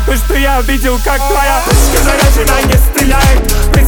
то, что я видел, как твоя Точка заряжена не стреляет?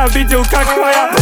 я видел, как твоя